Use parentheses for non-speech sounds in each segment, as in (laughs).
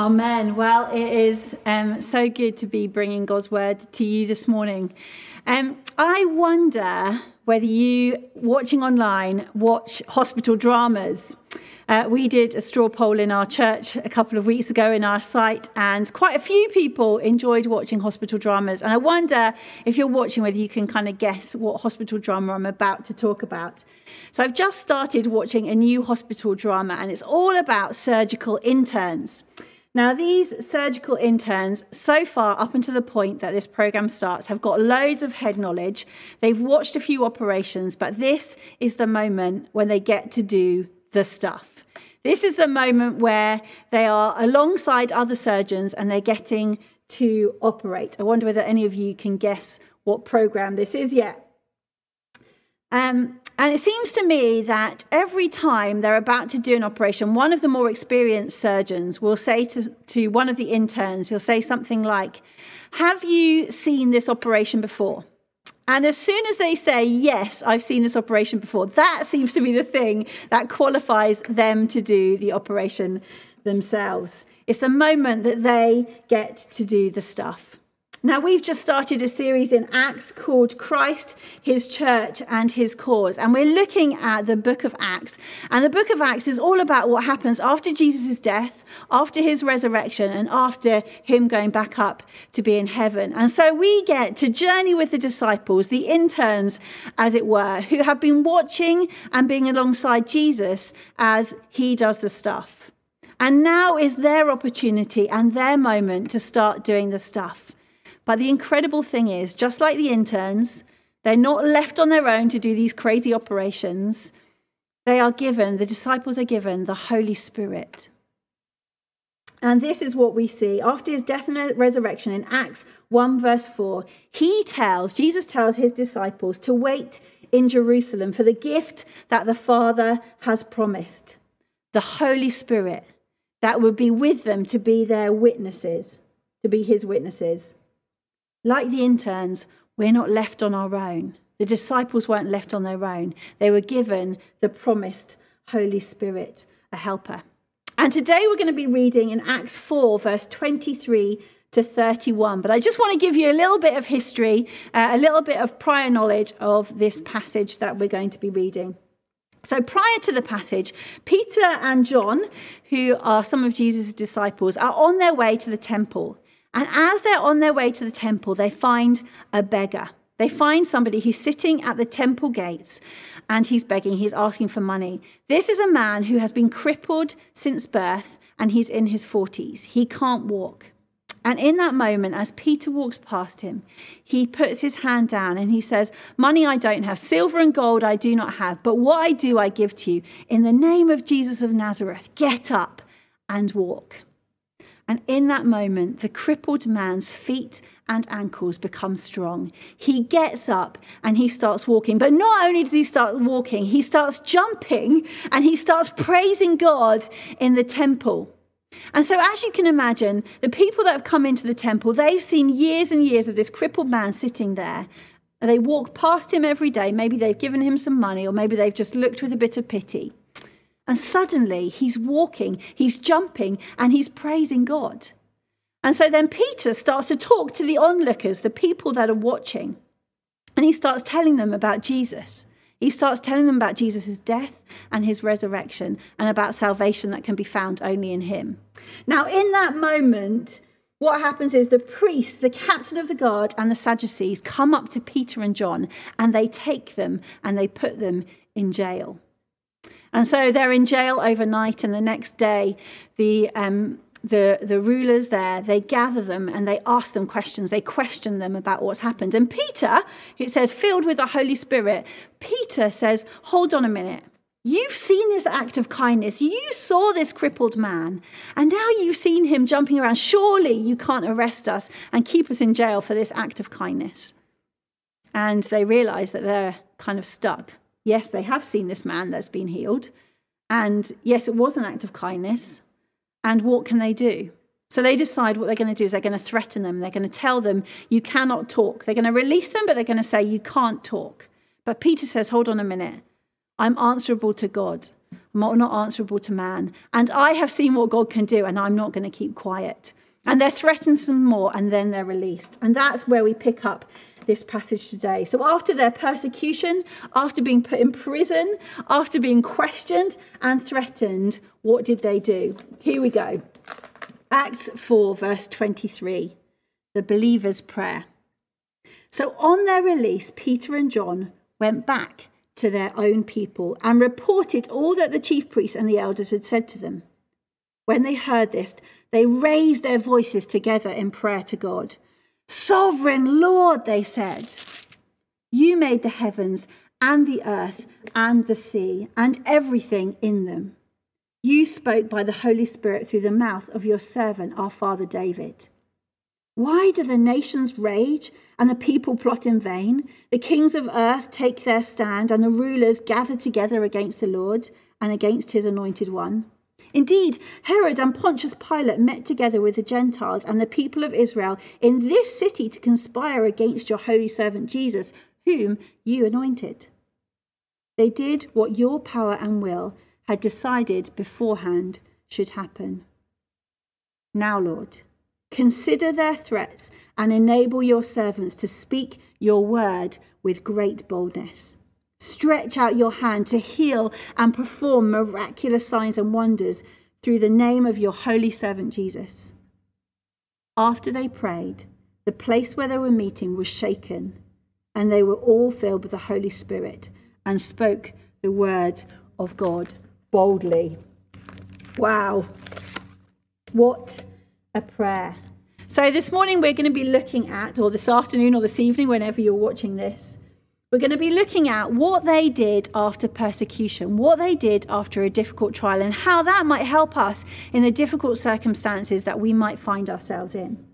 Amen. Well, it is um, so good to be bringing God's word to you this morning. Um, I wonder whether you, watching online, watch hospital dramas. Uh, we did a straw poll in our church a couple of weeks ago in our site, and quite a few people enjoyed watching hospital dramas. And I wonder if you're watching whether you can kind of guess what hospital drama I'm about to talk about. So I've just started watching a new hospital drama, and it's all about surgical interns. Now, these surgical interns, so far up until the point that this program starts, have got loads of head knowledge. They've watched a few operations, but this is the moment when they get to do the stuff. This is the moment where they are alongside other surgeons and they're getting to operate. I wonder whether any of you can guess what program this is yet. Um, and it seems to me that every time they're about to do an operation, one of the more experienced surgeons will say to, to one of the interns, he'll say something like, Have you seen this operation before? And as soon as they say, Yes, I've seen this operation before, that seems to be the thing that qualifies them to do the operation themselves. It's the moment that they get to do the stuff. Now, we've just started a series in Acts called Christ, His Church, and His Cause. And we're looking at the book of Acts. And the book of Acts is all about what happens after Jesus' death, after his resurrection, and after him going back up to be in heaven. And so we get to journey with the disciples, the interns, as it were, who have been watching and being alongside Jesus as he does the stuff. And now is their opportunity and their moment to start doing the stuff. But the incredible thing is, just like the interns, they're not left on their own to do these crazy operations. They are given, the disciples are given the Holy Spirit. And this is what we see. After his death and resurrection in Acts 1, verse 4, he tells, Jesus tells his disciples to wait in Jerusalem for the gift that the Father has promised the Holy Spirit that would be with them to be their witnesses, to be his witnesses. Like the interns, we're not left on our own. The disciples weren't left on their own. They were given the promised Holy Spirit, a helper. And today we're going to be reading in Acts 4, verse 23 to 31. But I just want to give you a little bit of history, uh, a little bit of prior knowledge of this passage that we're going to be reading. So, prior to the passage, Peter and John, who are some of Jesus' disciples, are on their way to the temple. And as they're on their way to the temple, they find a beggar. They find somebody who's sitting at the temple gates and he's begging, he's asking for money. This is a man who has been crippled since birth and he's in his 40s. He can't walk. And in that moment, as Peter walks past him, he puts his hand down and he says, Money I don't have, silver and gold I do not have, but what I do I give to you. In the name of Jesus of Nazareth, get up and walk. And in that moment, the crippled man's feet and ankles become strong. He gets up and he starts walking. But not only does he start walking, he starts jumping and he starts praising God in the temple. And so, as you can imagine, the people that have come into the temple, they've seen years and years of this crippled man sitting there. They walk past him every day. Maybe they've given him some money, or maybe they've just looked with a bit of pity. And suddenly he's walking, he's jumping, and he's praising God. And so then Peter starts to talk to the onlookers, the people that are watching. And he starts telling them about Jesus. He starts telling them about Jesus' death and his resurrection and about salvation that can be found only in him. Now, in that moment, what happens is the priests, the captain of the guard, and the Sadducees come up to Peter and John and they take them and they put them in jail. And so they're in jail overnight, and the next day, the um, the, the rulers there, they gather them and they ask them questions. They question them about what's happened. And Peter, it says, filled with the Holy Spirit, Peter says, Hold on a minute. You've seen this act of kindness. You saw this crippled man, and now you've seen him jumping around. Surely you can't arrest us and keep us in jail for this act of kindness. And they realize that they're kind of stuck. Yes, they have seen this man that's been healed. And yes, it was an act of kindness. And what can they do? So they decide what they're going to do is they're going to threaten them. They're going to tell them, you cannot talk. They're going to release them, but they're going to say, you can't talk. But Peter says, hold on a minute. I'm answerable to God. I'm not answerable to man. And I have seen what God can do, and I'm not going to keep quiet. And they're threatened some more, and then they're released. And that's where we pick up this passage today. So, after their persecution, after being put in prison, after being questioned and threatened, what did they do? Here we go. Acts 4, verse 23, the believer's prayer. So, on their release, Peter and John went back to their own people and reported all that the chief priests and the elders had said to them. When they heard this, they raised their voices together in prayer to God. Sovereign Lord, they said, you made the heavens and the earth and the sea and everything in them. You spoke by the Holy Spirit through the mouth of your servant, our father David. Why do the nations rage and the people plot in vain? The kings of earth take their stand and the rulers gather together against the Lord and against his anointed one. Indeed, Herod and Pontius Pilate met together with the Gentiles and the people of Israel in this city to conspire against your holy servant Jesus, whom you anointed. They did what your power and will had decided beforehand should happen. Now, Lord, consider their threats and enable your servants to speak your word with great boldness. Stretch out your hand to heal and perform miraculous signs and wonders through the name of your holy servant Jesus. After they prayed, the place where they were meeting was shaken, and they were all filled with the Holy Spirit and spoke the word of God boldly. Wow. What a prayer. So, this morning we're going to be looking at, or this afternoon or this evening, whenever you're watching this, we're going to be looking at what they did after persecution, what they did after a difficult trial, and how that might help us in the difficult circumstances that we might find ourselves in.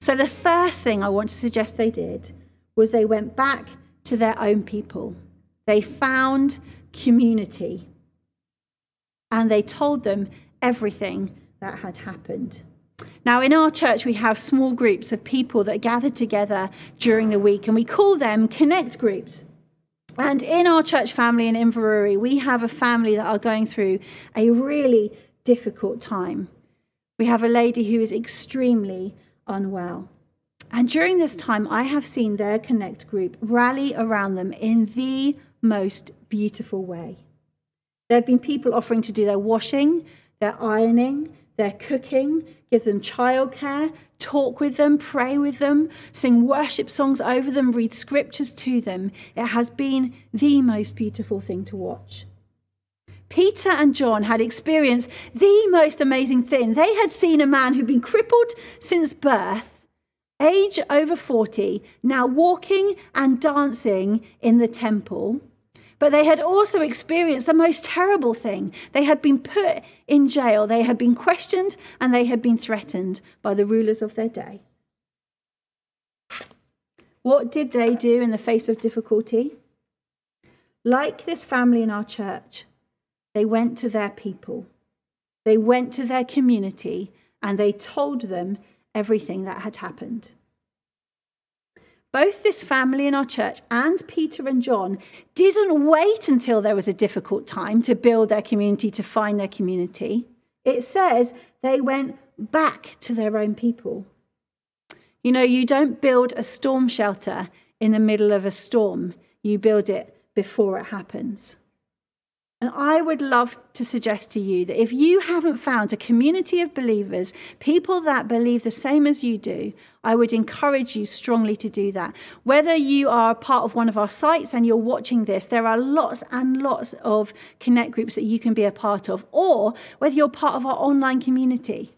So, the first thing I want to suggest they did was they went back to their own people. They found community and they told them everything that had happened. Now, in our church, we have small groups of people that gather together during the week, and we call them connect groups. And in our church family in Inverurie, we have a family that are going through a really difficult time. We have a lady who is extremely unwell. And during this time, I have seen their Connect group rally around them in the most beautiful way. There have been people offering to do their washing, their ironing, their cooking, give them childcare, talk with them, pray with them, sing worship songs over them, read scriptures to them. It has been the most beautiful thing to watch. Peter and John had experienced the most amazing thing. They had seen a man who'd been crippled since birth, age over 40, now walking and dancing in the temple. But they had also experienced the most terrible thing. They had been put in jail, they had been questioned, and they had been threatened by the rulers of their day. What did they do in the face of difficulty? Like this family in our church, they went to their people, they went to their community, and they told them everything that had happened. Both this family in our church and Peter and John didn't wait until there was a difficult time to build their community, to find their community. It says they went back to their own people. You know, you don't build a storm shelter in the middle of a storm, you build it before it happens. And I would love to suggest to you that if you haven't found a community of believers, people that believe the same as you do, I would encourage you strongly to do that. Whether you are part of one of our sites and you're watching this, there are lots and lots of connect groups that you can be a part of, or whether you're part of our online community.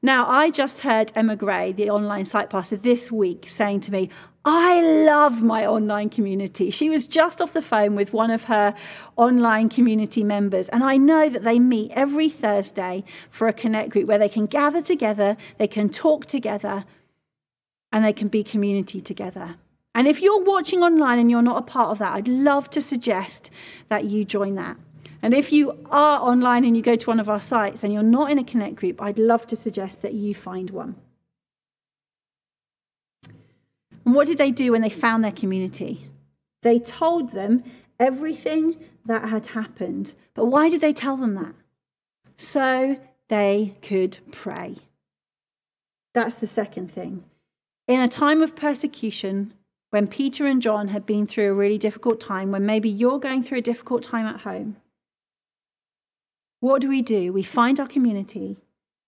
Now, I just heard Emma Gray, the online site pastor, this week saying to me, I love my online community. She was just off the phone with one of her online community members, and I know that they meet every Thursday for a connect group where they can gather together, they can talk together, and they can be community together. And if you're watching online and you're not a part of that, I'd love to suggest that you join that. And if you are online and you go to one of our sites and you're not in a Connect group, I'd love to suggest that you find one. And what did they do when they found their community? They told them everything that had happened. But why did they tell them that? So they could pray. That's the second thing. In a time of persecution, when Peter and John had been through a really difficult time, when maybe you're going through a difficult time at home, what do we do? We find our community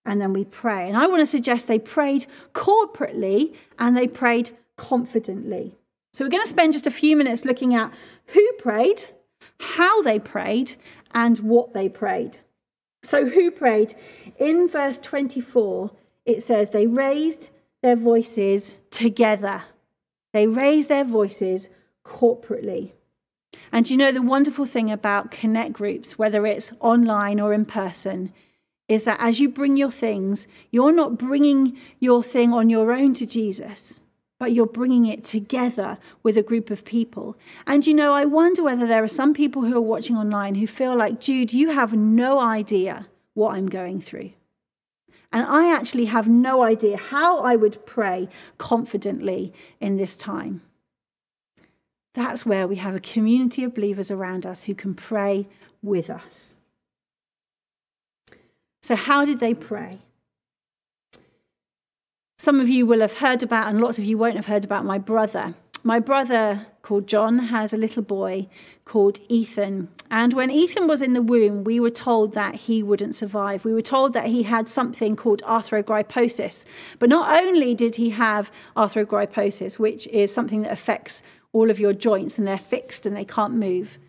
and then we pray. And I want to suggest they prayed corporately and they prayed confidently. So we're going to spend just a few minutes looking at who prayed, how they prayed, and what they prayed. So, who prayed? In verse 24, it says, They raised their voices together. They raised their voices corporately. And you know, the wonderful thing about connect groups, whether it's online or in person, is that as you bring your things, you're not bringing your thing on your own to Jesus, but you're bringing it together with a group of people. And you know, I wonder whether there are some people who are watching online who feel like, Jude, you have no idea what I'm going through. And I actually have no idea how I would pray confidently in this time. That's where we have a community of believers around us who can pray with us. So, how did they pray? Some of you will have heard about, and lots of you won't have heard about my brother. My brother, called John, has a little boy called Ethan. And when Ethan was in the womb, we were told that he wouldn't survive. We were told that he had something called arthrogryposis. But not only did he have arthrogryposis, which is something that affects all of your joints and they're fixed and they can't move,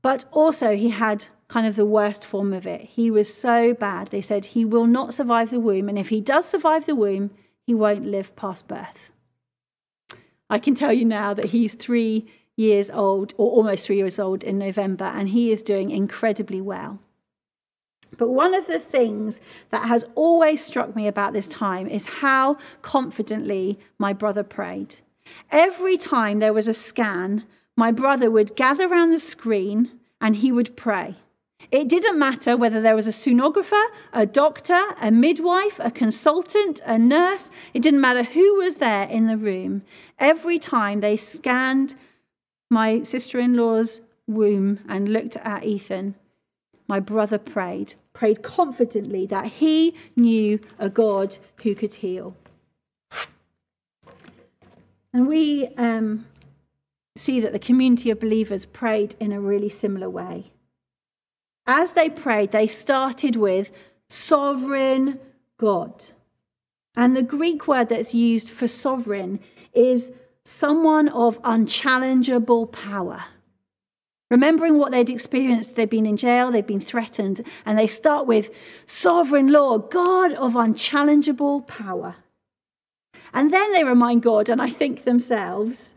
but also he had kind of the worst form of it. He was so bad. They said he will not survive the womb. And if he does survive the womb, he won't live past birth. I can tell you now that he's three years old, or almost three years old in November, and he is doing incredibly well. But one of the things that has always struck me about this time is how confidently my brother prayed. Every time there was a scan, my brother would gather around the screen and he would pray. It didn't matter whether there was a sonographer, a doctor, a midwife, a consultant, a nurse. It didn't matter who was there in the room. Every time they scanned my sister in law's womb and looked at Ethan, my brother prayed, prayed confidently that he knew a God who could heal. And we um, see that the community of believers prayed in a really similar way as they prayed, they started with sovereign God. And the Greek word that's used for sovereign is someone of unchallengeable power. Remembering what they'd experienced, they'd been in jail, they'd been threatened, and they start with Sovereign Lord, God of unchallengeable power. And then they remind God, and I think themselves,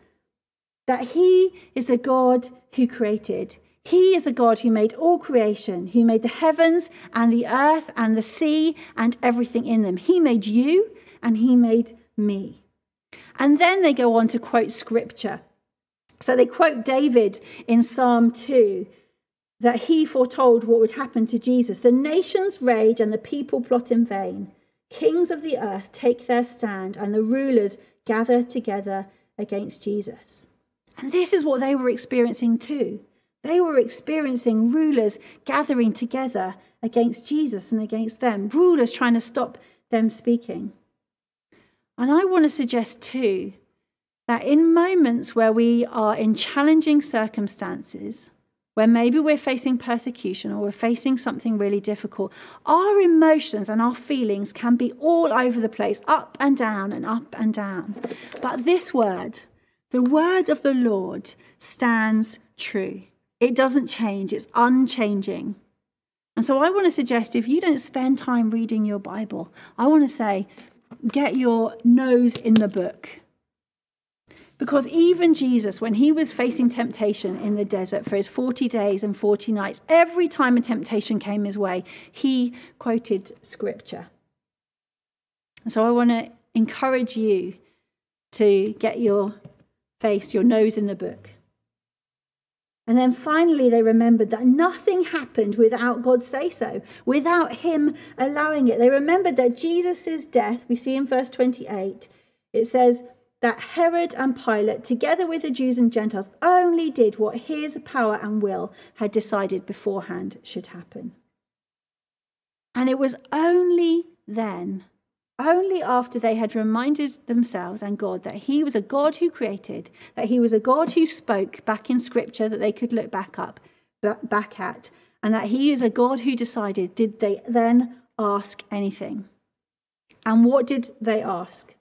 that He is the God who created. He is the God who made all creation, who made the heavens and the earth and the sea and everything in them. He made you and he made me. And then they go on to quote scripture. So they quote David in Psalm 2 that he foretold what would happen to Jesus. The nations rage and the people plot in vain. Kings of the earth take their stand and the rulers gather together against Jesus. And this is what they were experiencing too. They were experiencing rulers gathering together against Jesus and against them, rulers trying to stop them speaking. And I want to suggest too that in moments where we are in challenging circumstances, where maybe we're facing persecution or we're facing something really difficult, our emotions and our feelings can be all over the place, up and down and up and down. But this word, the word of the Lord, stands true. It doesn't change, it's unchanging. And so I want to suggest if you don't spend time reading your Bible, I want to say, get your nose in the book. Because even Jesus, when he was facing temptation in the desert for his 40 days and 40 nights, every time a temptation came his way, he quoted scripture. And so I want to encourage you to get your face, your nose in the book. And then finally, they remembered that nothing happened without God say so, without Him allowing it. They remembered that Jesus' death, we see in verse 28, it says, that Herod and Pilate, together with the Jews and Gentiles, only did what his power and will had decided beforehand should happen. And it was only then, only after they had reminded themselves and God that He was a God who created, that He was a God who spoke back in Scripture that they could look back up, back at, and that He is a God who decided, did they then ask anything? And what did they ask?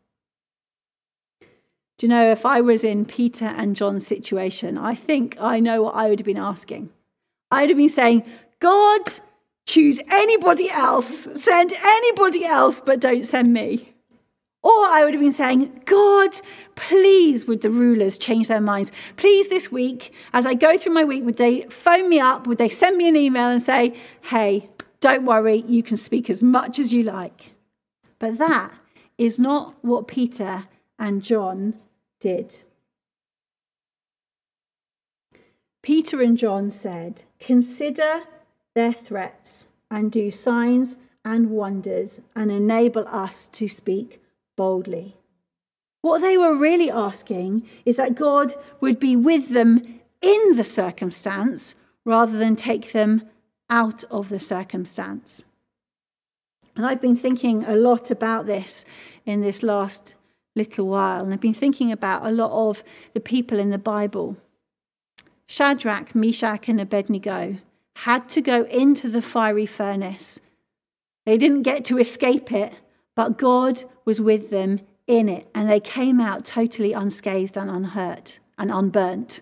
Do you know, if I was in Peter and John's situation, I think I know what I would have been asking. I'd have been saying, God, choose anybody else, send anybody else, but don't send me. Or I would have been saying, God, please, would the rulers change their minds? Please, this week, as I go through my week, would they phone me up? Would they send me an email and say, hey, don't worry, you can speak as much as you like? But that is not what Peter and John did. Peter and John said, Consider their threats and do signs and wonders and enable us to speak boldly. What they were really asking is that God would be with them in the circumstance rather than take them out of the circumstance. And I've been thinking a lot about this in this last little while. And I've been thinking about a lot of the people in the Bible. Shadrach, Meshach, and Abednego had to go into the fiery furnace. They didn't get to escape it, but God was with them in it, and they came out totally unscathed and unhurt and unburnt.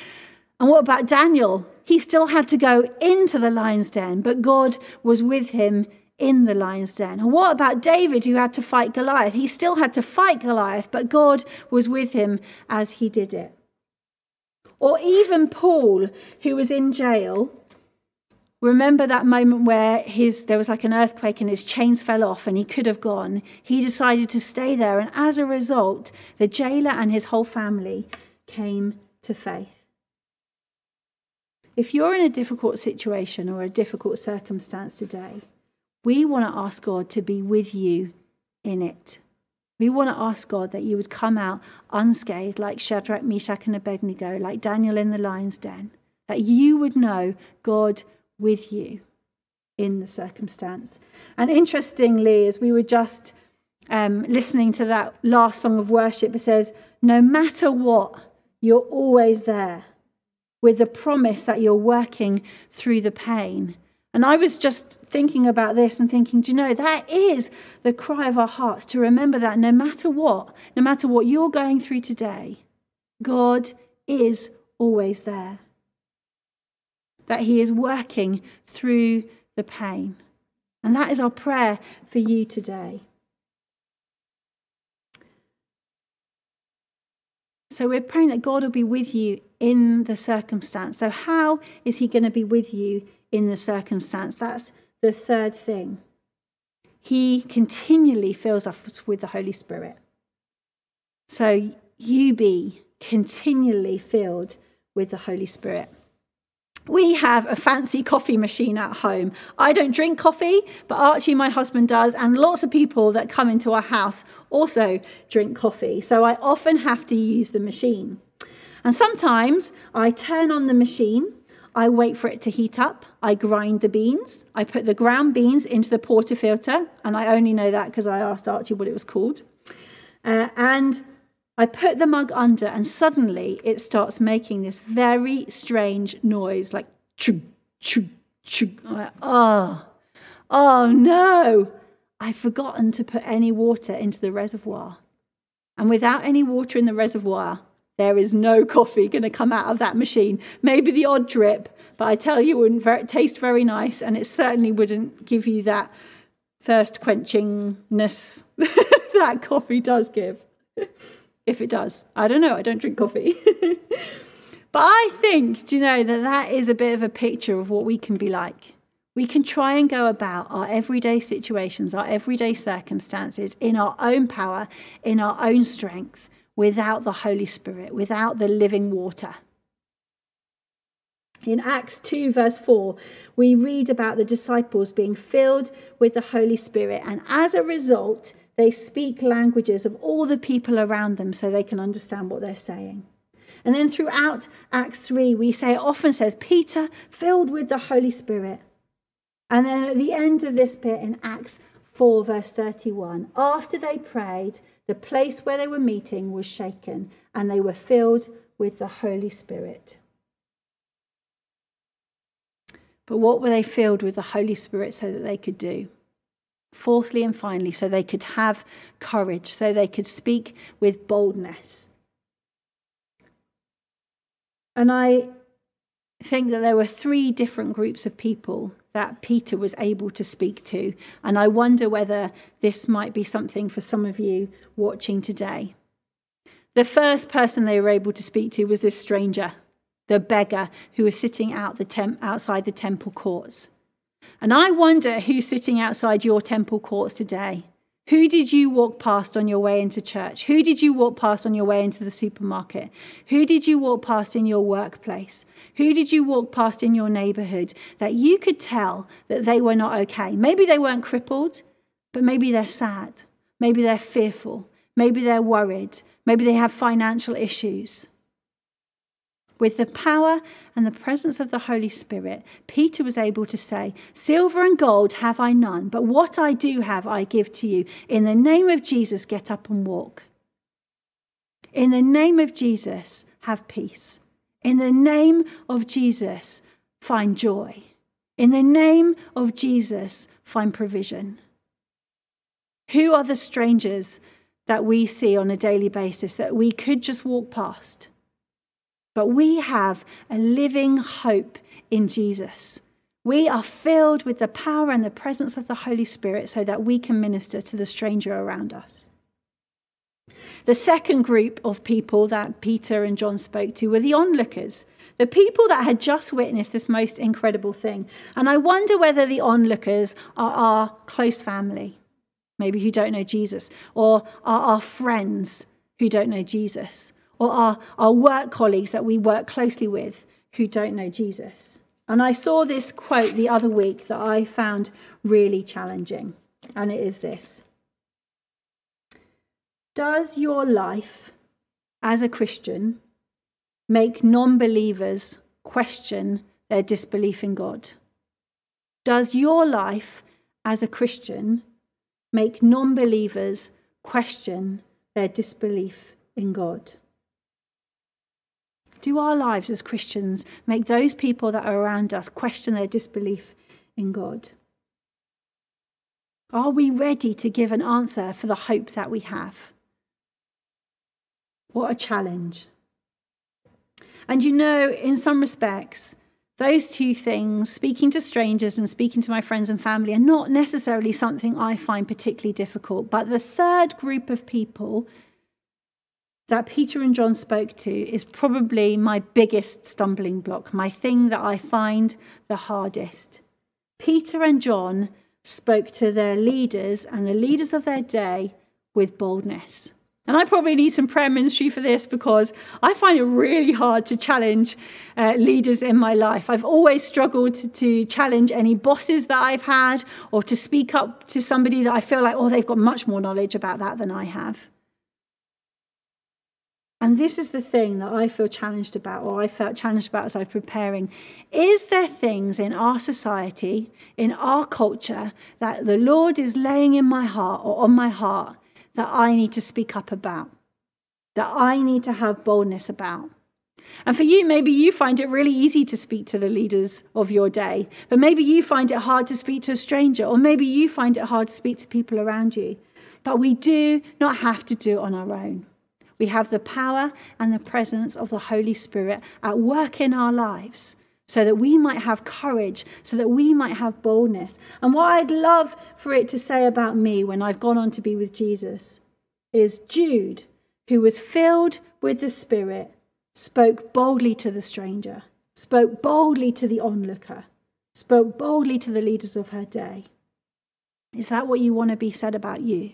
(laughs) and what about Daniel? He still had to go into the lion's den, but God was with him in the lion's den. And what about David, who had to fight Goliath? He still had to fight Goliath, but God was with him as he did it. Or even Paul, who was in jail. Remember that moment where his, there was like an earthquake and his chains fell off and he could have gone? He decided to stay there, and as a result, the jailer and his whole family came to faith. If you're in a difficult situation or a difficult circumstance today, we want to ask God to be with you in it. We want to ask God that you would come out unscathed, like Shadrach, Meshach, and Abednego, like Daniel in the lion's den, that you would know God with you in the circumstance. And interestingly, as we were just um, listening to that last song of worship, it says, No matter what, you're always there with the promise that you're working through the pain and I was just thinking about this and thinking, do you know, that is the cry of our hearts to remember that no matter what, no matter what you're going through today, God is always there. That He is working through the pain. And that is our prayer for you today. So we're praying that God will be with you in the circumstance. So, how is He going to be with you in the circumstance. That's the third thing. He continually fills us with the Holy Spirit. So you be continually filled with the Holy Spirit. We have a fancy coffee machine at home. I don't drink coffee, but Archie, my husband, does, and lots of people that come into our house also drink coffee. So I often have to use the machine. And sometimes I turn on the machine I wait for it to heat up. I grind the beans. I put the ground beans into the portafilter, and I only know that because I asked Archie what it was called. Uh, I put the mug under, and suddenly it starts making this very strange noise, like chug, chug, chug. Oh, oh no! I've forgotten to put any water into the reservoir. And without any water in the reservoir, there is no coffee going to come out of that machine. Maybe the odd drip, but I tell you, it wouldn't very, taste very nice, and it certainly wouldn't give you that thirst quenchingness (laughs) that coffee does give. (laughs) if it does, I don't know. I don't drink coffee. (laughs) but I think, do you know, that that is a bit of a picture of what we can be like. We can try and go about our everyday situations, our everyday circumstances in our own power, in our own strength without the Holy Spirit, without the living water. In Acts 2, verse 4, we read about the disciples being filled with the Holy Spirit, and as a result, they speak languages of all the people around them so they can understand what they're saying. And then throughout Acts 3, we say often says, Peter filled with the Holy Spirit. And then at the end of this bit in Acts 4, verse 31, after they prayed, the place where they were meeting was shaken, and they were filled with the Holy Spirit. But what were they filled with the Holy Spirit so that they could do? Fourthly and finally, so they could have courage, so they could speak with boldness. And I think that there were three different groups of people that Peter was able to speak to. And I wonder whether this might be something for some of you watching today. The first person they were able to speak to was this stranger, the beggar who was sitting out the temp- outside the temple courts. And I wonder who's sitting outside your temple courts today. Who did you walk past on your way into church? Who did you walk past on your way into the supermarket? Who did you walk past in your workplace? Who did you walk past in your neighborhood that you could tell that they were not okay? Maybe they weren't crippled, but maybe they're sad. Maybe they're fearful. Maybe they're worried. Maybe they have financial issues. With the power and the presence of the Holy Spirit, Peter was able to say, Silver and gold have I none, but what I do have I give to you. In the name of Jesus, get up and walk. In the name of Jesus, have peace. In the name of Jesus, find joy. In the name of Jesus, find provision. Who are the strangers that we see on a daily basis that we could just walk past? But we have a living hope in Jesus. We are filled with the power and the presence of the Holy Spirit so that we can minister to the stranger around us. The second group of people that Peter and John spoke to were the onlookers, the people that had just witnessed this most incredible thing. And I wonder whether the onlookers are our close family, maybe who don't know Jesus, or are our friends who don't know Jesus, or our, our work colleagues that we work closely with who don't know Jesus. And I saw this quote the other week that I found really challenging, and it is this Does your life as a Christian make non believers question their disbelief in God? Does your life as a Christian make non believers question their disbelief in God? Do our lives as Christians make those people that are around us question their disbelief in God? Are we ready to give an answer for the hope that we have? What a challenge. And you know, in some respects, those two things, speaking to strangers and speaking to my friends and family, are not necessarily something I find particularly difficult. But the third group of people that Peter and John spoke to is probably my biggest stumbling block, my thing that I find the hardest. Peter and John spoke to their leaders and the leaders of their day with boldness. And I probably need some prayer ministry for this because I find it really hard to challenge uh, leaders in my life. I've always struggled to, to, challenge any bosses that I've had or to speak up to somebody that I feel like, oh, they've got much more knowledge about that than I have. And this is the thing that I feel challenged about, or I felt challenged about as I was preparing. Is there things in our society, in our culture, that the Lord is laying in my heart or on my heart that I need to speak up about, that I need to have boldness about? And for you, maybe you find it really easy to speak to the leaders of your day, but maybe you find it hard to speak to a stranger, or maybe you find it hard to speak to people around you. But we do not have to do it on our own. We have the power and the presence of the Holy Spirit at work in our lives so that we might have courage, so that we might have boldness. And what I'd love for it to say about me when I've gone on to be with Jesus is Jude, who was filled with the Spirit, spoke boldly to the stranger, spoke boldly to the onlooker, spoke boldly to the leaders of her day. Is that what you want to be said about you?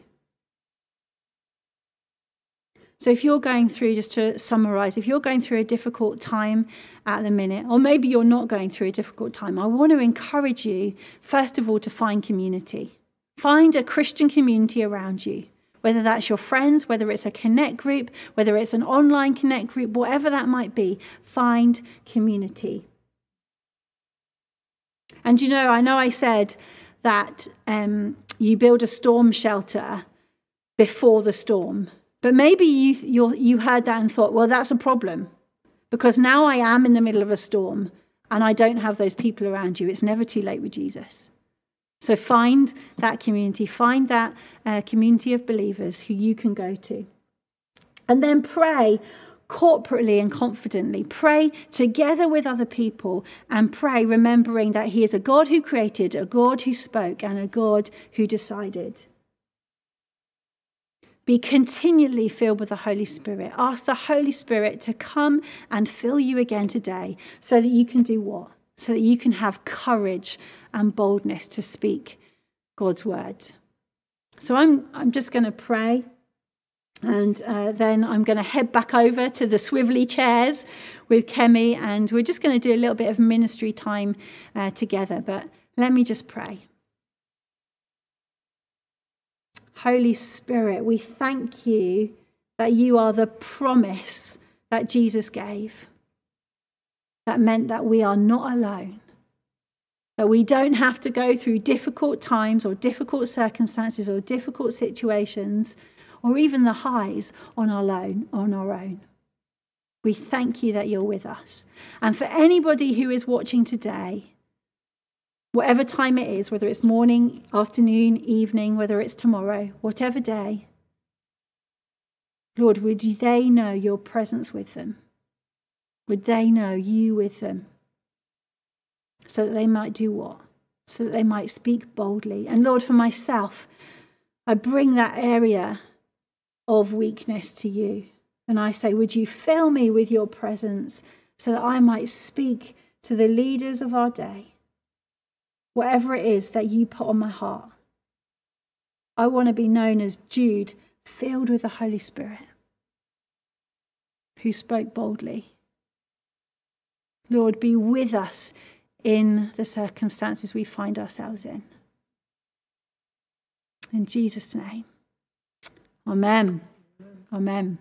So, if you're going through, just to summarize, if you're going through a difficult time at the minute, or maybe you're not going through a difficult time, I want to encourage you, first of all, to find community. Find a Christian community around you, whether that's your friends, whether it's a connect group, whether it's an online connect group, whatever that might be, find community. And you know, I know I said that um, you build a storm shelter before the storm. But maybe you, you heard that and thought, well, that's a problem because now I am in the middle of a storm and I don't have those people around you. It's never too late with Jesus. So find that community, find that uh, community of believers who you can go to. And then pray corporately and confidently. Pray together with other people and pray remembering that He is a God who created, a God who spoke, and a God who decided. Be continually filled with the Holy Spirit. Ask the Holy Spirit to come and fill you again today so that you can do what? So that you can have courage and boldness to speak God's word. So I'm, I'm just going to pray. And uh, then I'm going to head back over to the swivelly chairs with Kemi, and we're just going to do a little bit of ministry time uh, together. But let me just pray. Holy Spirit, we thank you that you are the promise that Jesus gave. That meant that we are not alone, that we don't have to go through difficult times or difficult circumstances or difficult situations or even the highs on our own, on our own. We thank you that you're with us. And for anybody who is watching today, whatever time it is, whether it's morning, afternoon, evening, whether it's tomorrow, whatever day, Lord, would they know your presence with them? Would they know you with them? So that they might do what? So that they might speak boldly. And Lord, for myself, I bring that area of weakness to you. And I say, Would you fill me with your presence so that I might speak to the leaders of our day, whatever it is that you put on my heart? I want to be known as Jude, filled with the Holy Spirit, who spoke boldly. Lord, be with us in the circumstances we find ourselves in. In Jesus' name. Amen. Amen.